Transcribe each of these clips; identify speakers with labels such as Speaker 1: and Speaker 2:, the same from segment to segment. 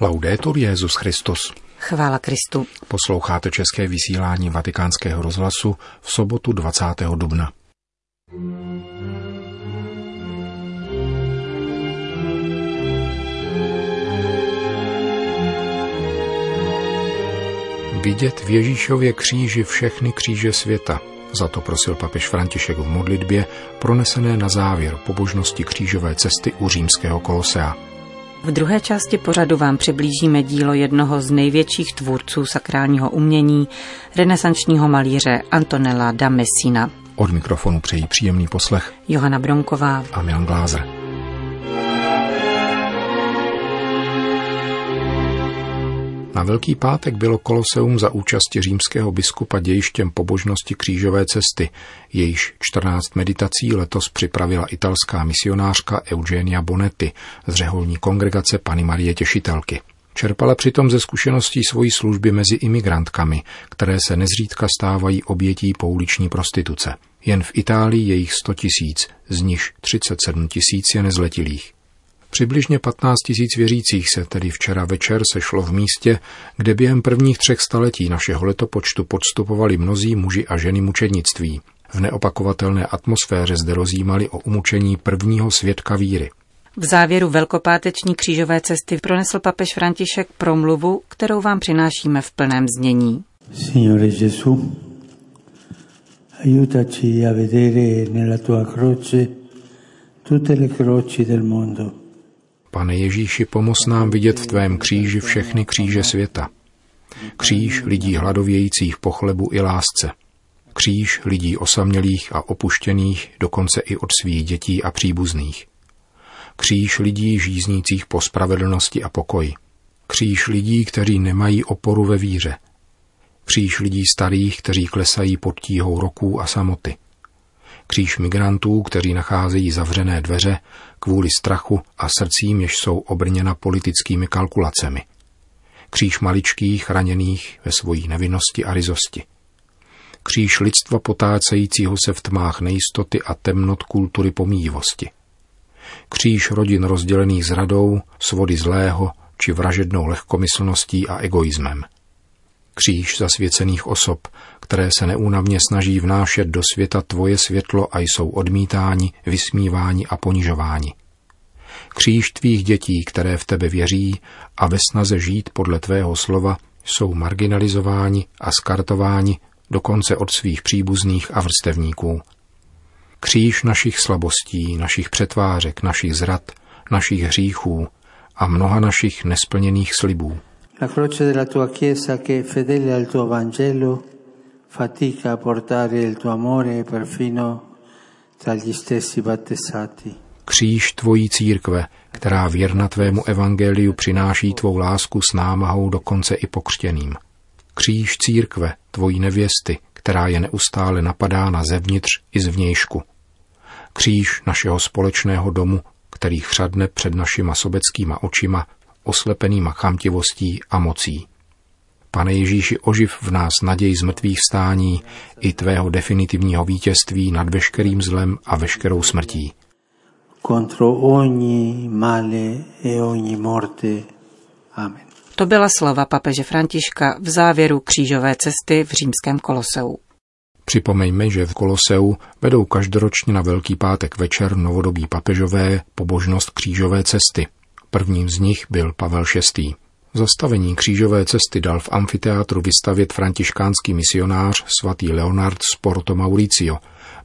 Speaker 1: Laudetur Jezus Christus.
Speaker 2: Chvála Kristu.
Speaker 1: Posloucháte české vysílání Vatikánského rozhlasu v sobotu 20. dubna. Vidět v Ježíšově kříži všechny kříže světa. Za to prosil papež František v modlitbě, pronesené na závěr pobožnosti křížové cesty u římského kolosea.
Speaker 2: V druhé části pořadu vám přiblížíme dílo jednoho z největších tvůrců sakrálního umění, renesančního malíře Antonella da Messina.
Speaker 1: Od mikrofonu přejí příjemný poslech
Speaker 2: Johana Bronková
Speaker 1: a Milan Glázer. Na Velký pátek bylo Koloseum za účasti římského biskupa dějištěm pobožnosti křížové cesty, jejíž 14 meditací letos připravila italská misionářka Eugenia Bonetti z řeholní kongregace Pany Marie Těšitelky. Čerpala přitom ze zkušeností svojí služby mezi imigrantkami, které se nezřídka stávají obětí pouliční prostituce. Jen v Itálii je jich 100 tisíc, z nichž 37 tisíc je nezletilých. Přibližně 15 tisíc věřících se tedy včera večer sešlo v místě, kde během prvních třech staletí našeho letopočtu podstupovali mnozí muži a ženy mučednictví. V neopakovatelné atmosféře zde rozjímali o umučení prvního svědka víry.
Speaker 2: V závěru velkopáteční křížové cesty pronesl papež František promluvu, kterou vám přinášíme v plném znění.
Speaker 3: Signore Gesù, aiutaci a vedere nella tua croce tutte le croci del mondo.
Speaker 1: Pane Ježíši, pomoz nám vidět v tvém kříži všechny kříže světa. Kříž lidí hladovějících po chlebu i lásce. Kříž lidí osamělých a opuštěných, dokonce i od svých dětí a příbuzných. Kříž lidí žíznících po spravedlnosti a pokoji. Kříž lidí, kteří nemají oporu ve víře. Kříž lidí starých, kteří klesají pod tíhou roků a samoty kříž migrantů, kteří nacházejí zavřené dveře kvůli strachu a srdcím, jež jsou obrněna politickými kalkulacemi. Kříž maličkých raněných ve svojí nevinnosti a rizosti. Kříž lidstva potácejícího se v tmách nejistoty a temnot kultury pomíjivosti. Kříž rodin rozdělených zradou, svody zlého či vražednou lehkomyslností a egoismem kříž zasvěcených osob, které se neúnavně snaží vnášet do světa tvoje světlo a jsou odmítáni, vysmíváni a ponižováni. Kříž tvých dětí, které v tebe věří a ve snaze žít podle tvého slova, jsou marginalizováni a skartováni dokonce od svých příbuzných a vrstevníků. Kříž našich slabostí, našich přetvářek, našich zrad, našich hříchů a mnoha našich nesplněných slibů.
Speaker 3: La croce della tua Chiesa che fedele al tuo Vangelo fatica a portare il tuo amore perfino tra gli stessi battesati.
Speaker 1: Kříž tvojí církve, která věrna tvému evangeliu přináší tvou lásku s námahou dokonce i pokřtěným. Kříž církve, tvojí nevěsty, která je neustále napadána zevnitř i zvnějšku. Kříž našeho společného domu, který chřadne před našima sobeckýma očima oslepenýma chamtivostí a mocí. Pane Ježíši, oživ v nás naděj z mrtvých stání i tvého definitivního vítězství nad veškerým zlem a veškerou smrtí.
Speaker 3: Contro ogni male e ogni morte. Amen.
Speaker 2: To byla slova papeže Františka v závěru křížové cesty v římském koloseu.
Speaker 1: Připomeňme, že v Koloseu vedou každoročně na Velký pátek večer novodobí papežové pobožnost křížové cesty – Prvním z nich byl Pavel VI. Zastavení křížové cesty dal v amfiteátru vystavět františkánský misionář svatý Leonard z Porto Mauricio,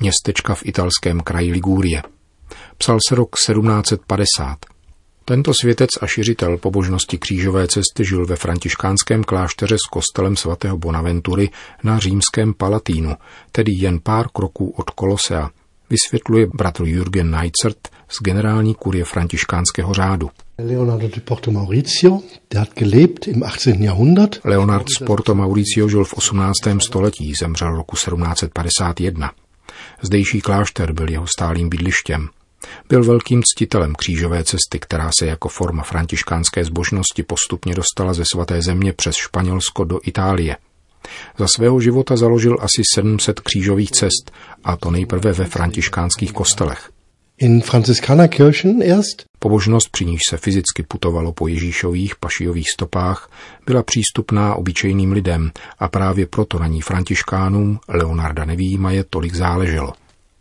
Speaker 1: městečka v italském kraji Ligúrie. Psal se rok 1750. Tento světec a šiřitel pobožnosti křížové cesty žil ve františkánském klášteře s kostelem svatého Bonaventury na římském Palatínu, tedy jen pár kroků od Kolosea, vysvětluje bratr Jürgen Neizert z generální kurie františkánského řádu.
Speaker 4: Leonardo di Porto Mauricio, der hat gelebt im 18. Jahrhundert.
Speaker 1: Leonard z Porto Mauricio žil v 18. století, zemřel roku 1751. Zdejší klášter byl jeho stálým bydlištěm. Byl velkým ctitelem křížové cesty, která se jako forma františkánské zbožnosti postupně dostala ze svaté země přes Španělsko do Itálie. Za svého života založil asi 700 křížových cest, a to nejprve ve františkánských kostelech.
Speaker 4: In Franziskanerkirchen erst.
Speaker 1: Pobožnost, při níž se fyzicky putovalo po Ježíšových pašijových stopách, byla přístupná obyčejným lidem a právě proto na ní františkánům Leonarda nevýjímaje tolik záleželo.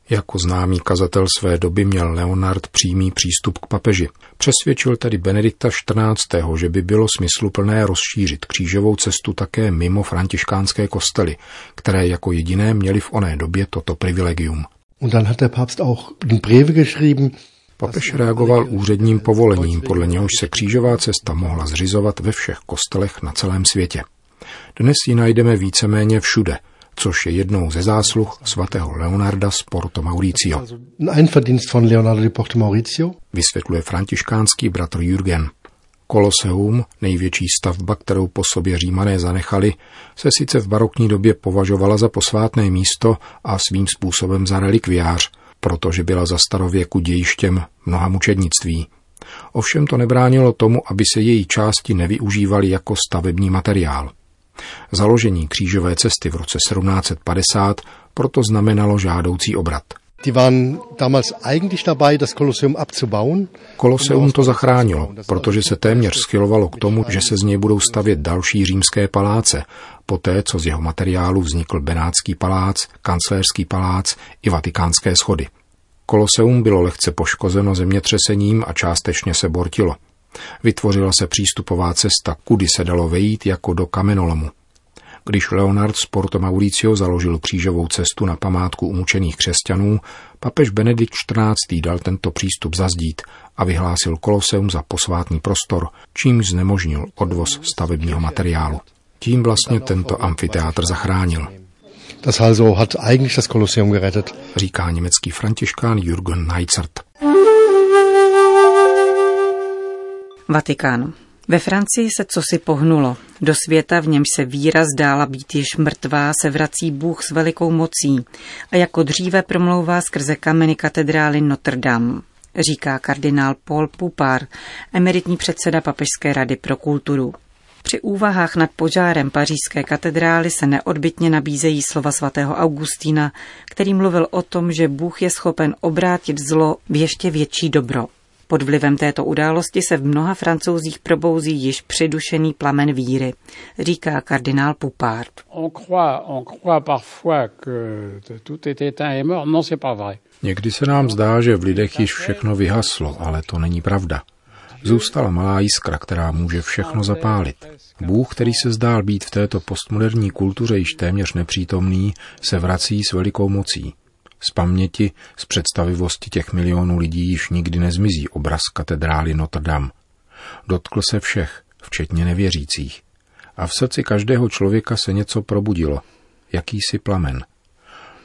Speaker 1: Jako známý kazatel své doby měl Leonard přímý přístup k papeži. Přesvědčil tedy Benedikta XIV., že by bylo smysluplné rozšířit křížovou cestu také mimo františkánské kostely, které jako jediné měly v oné době toto privilegium.
Speaker 4: Und dann hat der Papst auch in Briefe geschrieben,
Speaker 1: Papež reagoval úředním povolením, podle něhož se křížová cesta mohla zřizovat ve všech kostelech na celém světě. Dnes ji najdeme víceméně všude, což je jednou ze zásluh svatého Leonarda z Porto Mauricio. Vysvětluje františkánský bratr Jürgen. Koloseum, největší stavba, kterou po sobě římané zanechali, se sice v barokní době považovala za posvátné místo a svým způsobem za relikviář, protože byla za starověku dějištěm mnoha mučednictví. Ovšem to nebránilo tomu, aby se její části nevyužívaly jako stavební materiál. Založení křížové cesty v roce 1750 proto znamenalo žádoucí obrat –
Speaker 4: Die waren damals eigentlich dabei, das Kolosseum abzubauen.
Speaker 1: Koloseum to zachránilo, protože se téměř schylovalo k tomu, že se z něj budou stavět další římské paláce, poté co z jeho materiálu vznikl Benátský palác, kancléřský palác i vatikánské schody. Koloseum bylo lehce poškozeno zemětřesením a částečně se bortilo. Vytvořila se přístupová cesta, kudy se dalo vejít jako do kamenolomu. Když Leonard z Porto Mauricio založil křížovou cestu na památku umučených křesťanů, papež Benedikt XIV. dal tento přístup zazdít a vyhlásil Koloseum za posvátný prostor, čímž znemožnil odvoz stavebního materiálu. Tím vlastně tento amfiteátr zachránil.
Speaker 4: Das also hat eigentlich das Kolosseum gerettet.
Speaker 1: Říká německý františkán Jürgen Neizert.
Speaker 2: Vatikán. Ve Francii se cosi pohnulo. Do světa, v němž se víra zdála být již mrtvá, se vrací Bůh s velikou mocí a jako dříve promlouvá skrze kameny katedrály Notre Dame, říká kardinál Paul Pupar, emeritní předseda Papežské rady pro kulturu. Při úvahách nad požárem pařížské katedrály se neodbitně nabízejí slova svatého Augustína, který mluvil o tom, že Bůh je schopen obrátit zlo v ještě větší dobro. Pod vlivem této události se v mnoha francouzích probouzí již přidušený plamen víry, říká kardinál Pupard.
Speaker 1: Někdy se nám zdá, že v lidech již všechno vyhaslo, ale to není pravda. Zůstala malá jiskra, která může všechno zapálit. Bůh, který se zdál být v této postmoderní kultuře již téměř nepřítomný, se vrací s velikou mocí. Z paměti, z představivosti těch milionů lidí již nikdy nezmizí obraz katedrály Notre Dame. Dotkl se všech, včetně nevěřících. A v srdci každého člověka se něco probudilo, jakýsi plamen.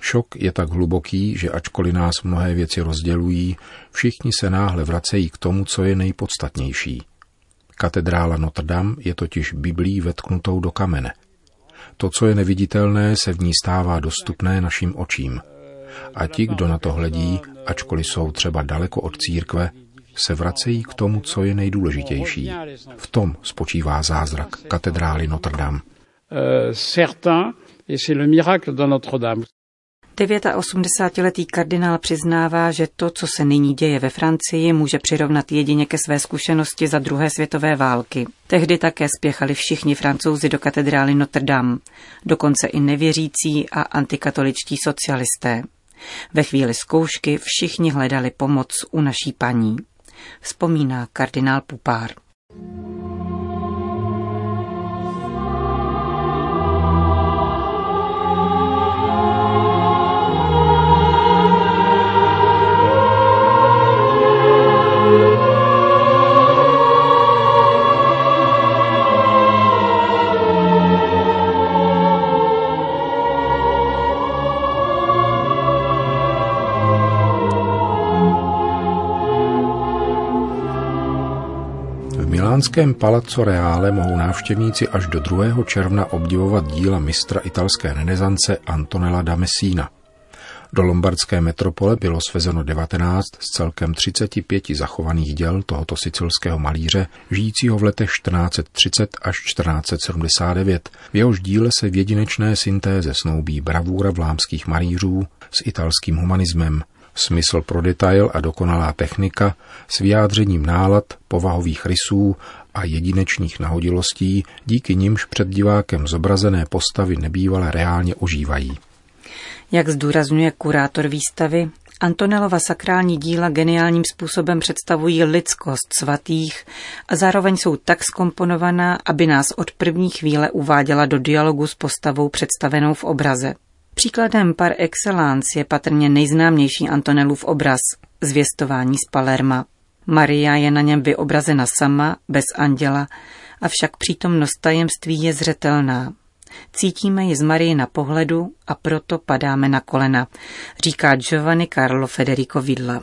Speaker 1: Šok je tak hluboký, že ačkoliv nás mnohé věci rozdělují, všichni se náhle vracejí k tomu, co je nejpodstatnější. Katedrála Notre Dame je totiž Biblí vetknutou do kamene. To, co je neviditelné, se v ní stává dostupné našim očím – a ti, kdo na to hledí, ačkoliv jsou třeba daleko od církve, se vracejí k tomu, co je nejdůležitější. V tom spočívá zázrak katedrály Notre Dame.
Speaker 2: Euh, 89-letý kardinál přiznává, že to, co se nyní děje ve Francii, může přirovnat jedině ke své zkušenosti za druhé světové války. Tehdy také spěchali všichni francouzi do katedrály Notre Dame, dokonce i nevěřící a antikatoličtí socialisté. Ve chvíli zkoušky všichni hledali pomoc u naší paní, vzpomíná kardinál Pupár.
Speaker 1: Milánském Palazzo Reale mohou návštěvníci až do 2. června obdivovat díla mistra italské renesance Antonella da Messina. Do lombardské metropole bylo svezeno 19 z celkem 35 zachovaných děl tohoto sicilského malíře, žijícího v letech 1430 až 1479. V jehož díle se v jedinečné syntéze snoubí bravůra vlámských malířů s italským humanismem, smysl pro detail a dokonalá technika s vyjádřením nálad, povahových rysů a jedinečných nahodilostí, díky nimž před divákem zobrazené postavy nebývale reálně ožívají.
Speaker 2: Jak zdůrazňuje kurátor výstavy, Antonelova sakrální díla geniálním způsobem představují lidskost svatých a zároveň jsou tak skomponovaná, aby nás od první chvíle uváděla do dialogu s postavou představenou v obraze. Příkladem par excellence je patrně nejznámější Antonelův obraz Zvěstování z Palerma. Maria je na něm vyobrazena sama, bez anděla, avšak přítomnost tajemství je zřetelná. Cítíme ji z Marie na pohledu a proto padáme na kolena, říká Giovanni Carlo Federico Vidla.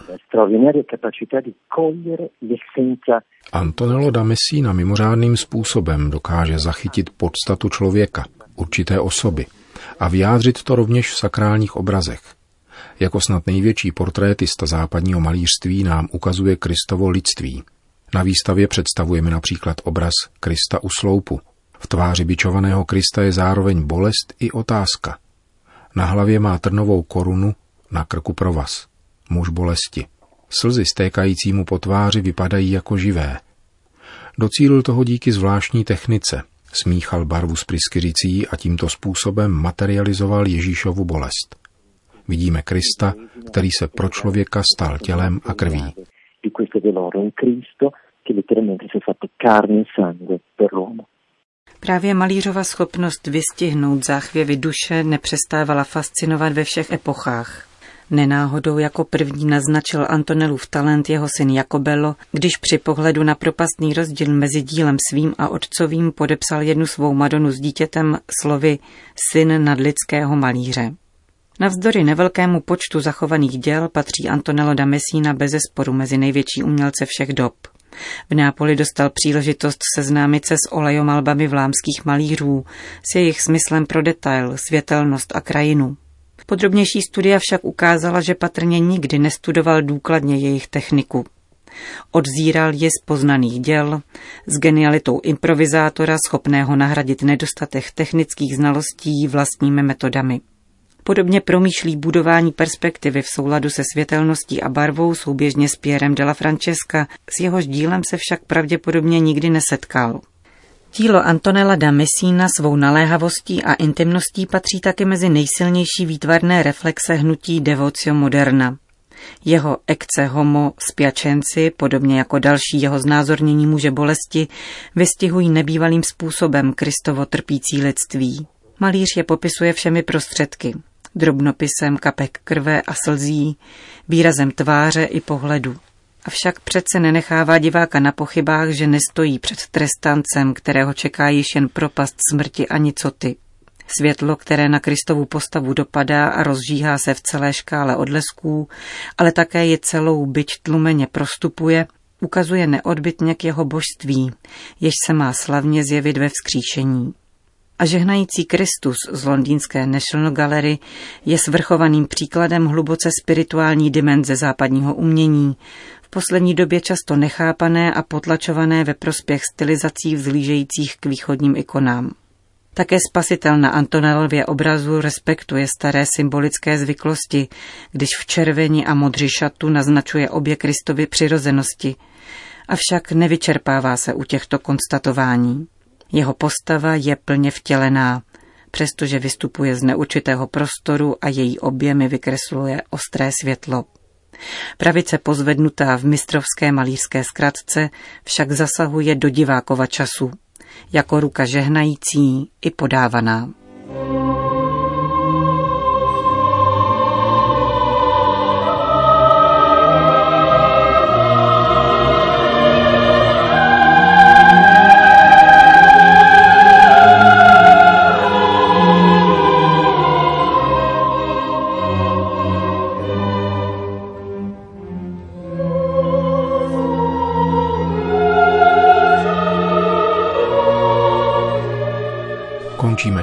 Speaker 1: Antonello da Messina mimořádným způsobem dokáže zachytit podstatu člověka, určité osoby, a vyjádřit to rovněž v sakrálních obrazech. Jako snad největší portrétista západního malířství nám ukazuje Kristovo lidství. Na výstavě představujeme například obraz Krista u sloupu, v tváři bičovaného Krista je zároveň bolest i otázka. Na hlavě má trnovou korunu, na krku provaz. Muž bolesti. Slzy stékající mu po tváři vypadají jako živé. Docílil toho díky zvláštní technice. Smíchal barvu s pryskyřicí a tímto způsobem materializoval Ježíšovu bolest. Vidíme Krista, který se pro člověka stal tělem a krví.
Speaker 2: Právě malířova schopnost vystihnout záchvěvy duše nepřestávala fascinovat ve všech epochách. Nenáhodou jako první naznačil Antonelův talent jeho syn Jakobelo, když při pohledu na propastný rozdíl mezi dílem svým a otcovým podepsal jednu svou Madonu s dítětem slovy syn nadlidského malíře. Navzdory nevelkému počtu zachovaných děl patří Antonello da Messina bez sporu mezi největší umělce všech dob. V Nápoli dostal příležitost seznámit se s olejomalbami vlámských malířů, s jejich smyslem pro detail, světelnost a krajinu. Podrobnější studia však ukázala, že patrně nikdy nestudoval důkladně jejich techniku. Odzíral je z poznaných děl, s genialitou improvizátora schopného nahradit nedostatek technických znalostí vlastními metodami. Podobně promýšlí budování perspektivy v souladu se světelností a barvou souběžně s Pierrem de la Francesca, s jehož dílem se však pravděpodobně nikdy nesetkal. Dílo Antonella da Messina svou naléhavostí a intimností patří taky mezi nejsilnější výtvarné reflexe hnutí Devocio Moderna. Jeho ekce homo spiačenci, podobně jako další jeho znázornění muže bolesti, vystihují nebývalým způsobem Kristovo trpící lidství. Malíř je popisuje všemi prostředky drobnopisem kapek krve a slzí, výrazem tváře i pohledu. Avšak přece nenechává diváka na pochybách, že nestojí před trestancem, kterého čeká již jen propast smrti a nicoty. Světlo, které na Kristovu postavu dopadá a rozžíhá se v celé škále odlesků, ale také je celou byť tlumeně prostupuje, ukazuje neodbitně k jeho božství, jež se má slavně zjevit ve vzkříšení a žehnající Kristus z londýnské National Gallery je svrchovaným příkladem hluboce spirituální dimenze západního umění, v poslední době často nechápané a potlačované ve prospěch stylizací vzlížejících k východním ikonám. Také spasitel na Antonelově obrazu respektuje staré symbolické zvyklosti, když v červeni a modři šatu naznačuje obě Kristovy přirozenosti, avšak nevyčerpává se u těchto konstatování. Jeho postava je plně vtělená, přestože vystupuje z neurčitého prostoru a její objemy vykresluje ostré světlo. Pravice pozvednutá v mistrovské malířské zkratce však zasahuje do divákova času, jako ruka žehnající i podávaná.
Speaker 1: Končíme